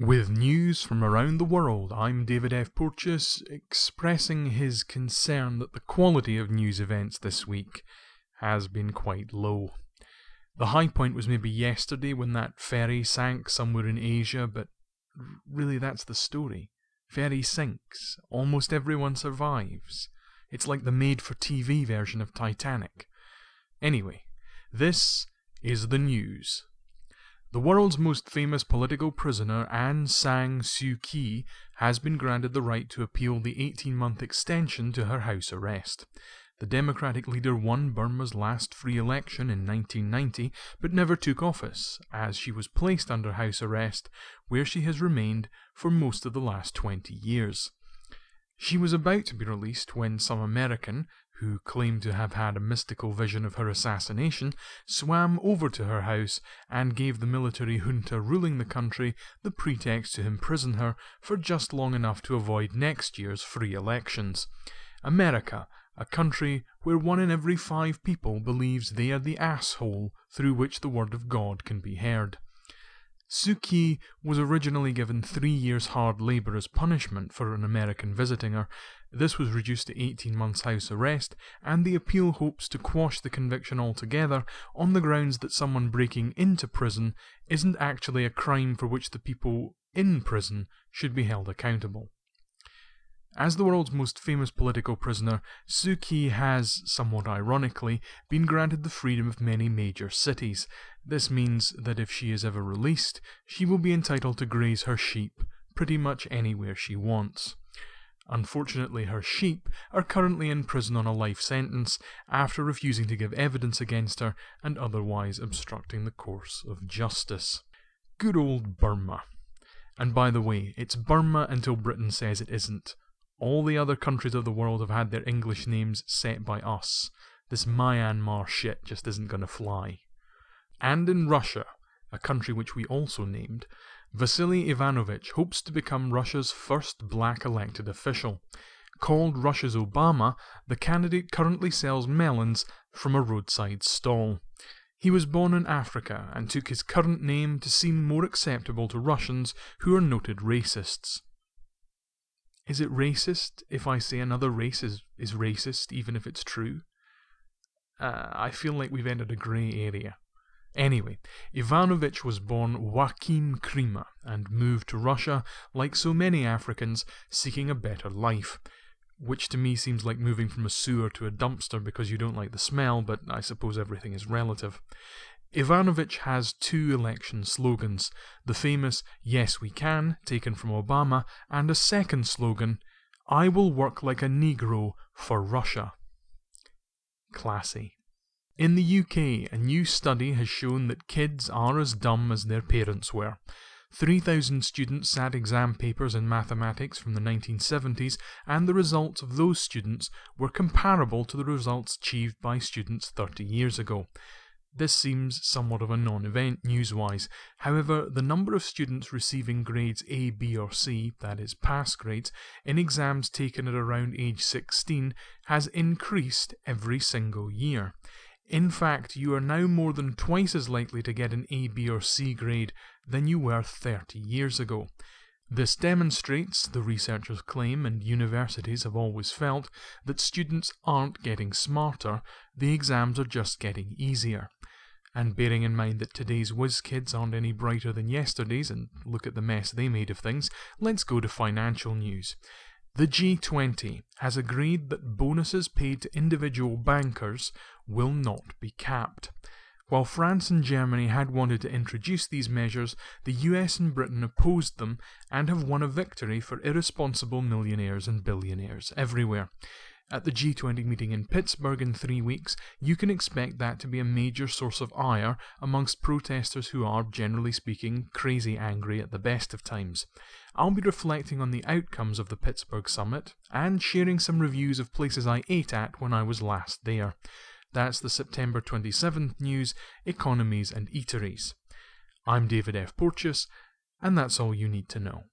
With news from around the world, I'm David F. Porteous, expressing his concern that the quality of news events this week has been quite low. The high point was maybe yesterday when that ferry sank somewhere in Asia, but really that's the story. Ferry sinks, almost everyone survives. It's like the made for TV version of Titanic. Anyway, this is the news. The world's most famous political prisoner, Aung San Suu Kyi, has been granted the right to appeal the 18 month extension to her house arrest. The Democratic leader won Burma's last free election in 1990 but never took office, as she was placed under house arrest, where she has remained for most of the last 20 years. She was about to be released when some American, who claimed to have had a mystical vision of her assassination, swam over to her house and gave the military junta ruling the country the pretext to imprison her for just long enough to avoid next year's free elections. America, a country where one in every five people believes they are the asshole through which the word of God can be heard. Suu Kyi was originally given three years hard labour as punishment for an American visiting her. This was reduced to 18 months house arrest, and the appeal hopes to quash the conviction altogether on the grounds that someone breaking into prison isn't actually a crime for which the people in prison should be held accountable. As the world's most famous political prisoner, Suu Kyi has, somewhat ironically, been granted the freedom of many major cities. This means that if she is ever released, she will be entitled to graze her sheep pretty much anywhere she wants. Unfortunately, her sheep are currently in prison on a life sentence after refusing to give evidence against her and otherwise obstructing the course of justice. Good old Burma. And by the way, it's Burma until Britain says it isn't. All the other countries of the world have had their English names set by us. This Myanmar shit just isn't going to fly. And in Russia, a country which we also named, Vasily Ivanovich hopes to become Russia's first black elected official. Called Russia's Obama, the candidate currently sells melons from a roadside stall. He was born in Africa and took his current name to seem more acceptable to Russians who are noted racists. Is it racist if I say another race is, is racist, even if it's true? Uh, I feel like we've entered a grey area. Anyway, Ivanovich was born Joachim Crima and moved to Russia, like so many Africans, seeking a better life. Which to me seems like moving from a sewer to a dumpster because you don't like the smell, but I suppose everything is relative. Ivanovich has two election slogans the famous Yes We Can, taken from Obama, and a second slogan I will work like a Negro for Russia. Classy. In the UK, a new study has shown that kids are as dumb as their parents were. 3,000 students sat exam papers in mathematics from the 1970s, and the results of those students were comparable to the results achieved by students 30 years ago. This seems somewhat of a non event news wise. However, the number of students receiving grades A, B, or C, that is, pass grades, in exams taken at around age 16 has increased every single year. In fact, you are now more than twice as likely to get an A, B, or C grade than you were 30 years ago. This demonstrates, the researchers claim, and universities have always felt, that students aren't getting smarter, the exams are just getting easier. And bearing in mind that today's whiz kids aren't any brighter than yesterday's, and look at the mess they made of things, let's go to financial news. The G20 has agreed that bonuses paid to individual bankers will not be capped. While France and Germany had wanted to introduce these measures, the US and Britain opposed them and have won a victory for irresponsible millionaires and billionaires everywhere. At the G20 meeting in Pittsburgh in three weeks, you can expect that to be a major source of ire amongst protesters who are, generally speaking, crazy angry at the best of times. I'll be reflecting on the outcomes of the Pittsburgh summit and sharing some reviews of places I ate at when I was last there. That's the September 27th news, Economies and Eateries. I'm David F. Porteous, and that's all you need to know.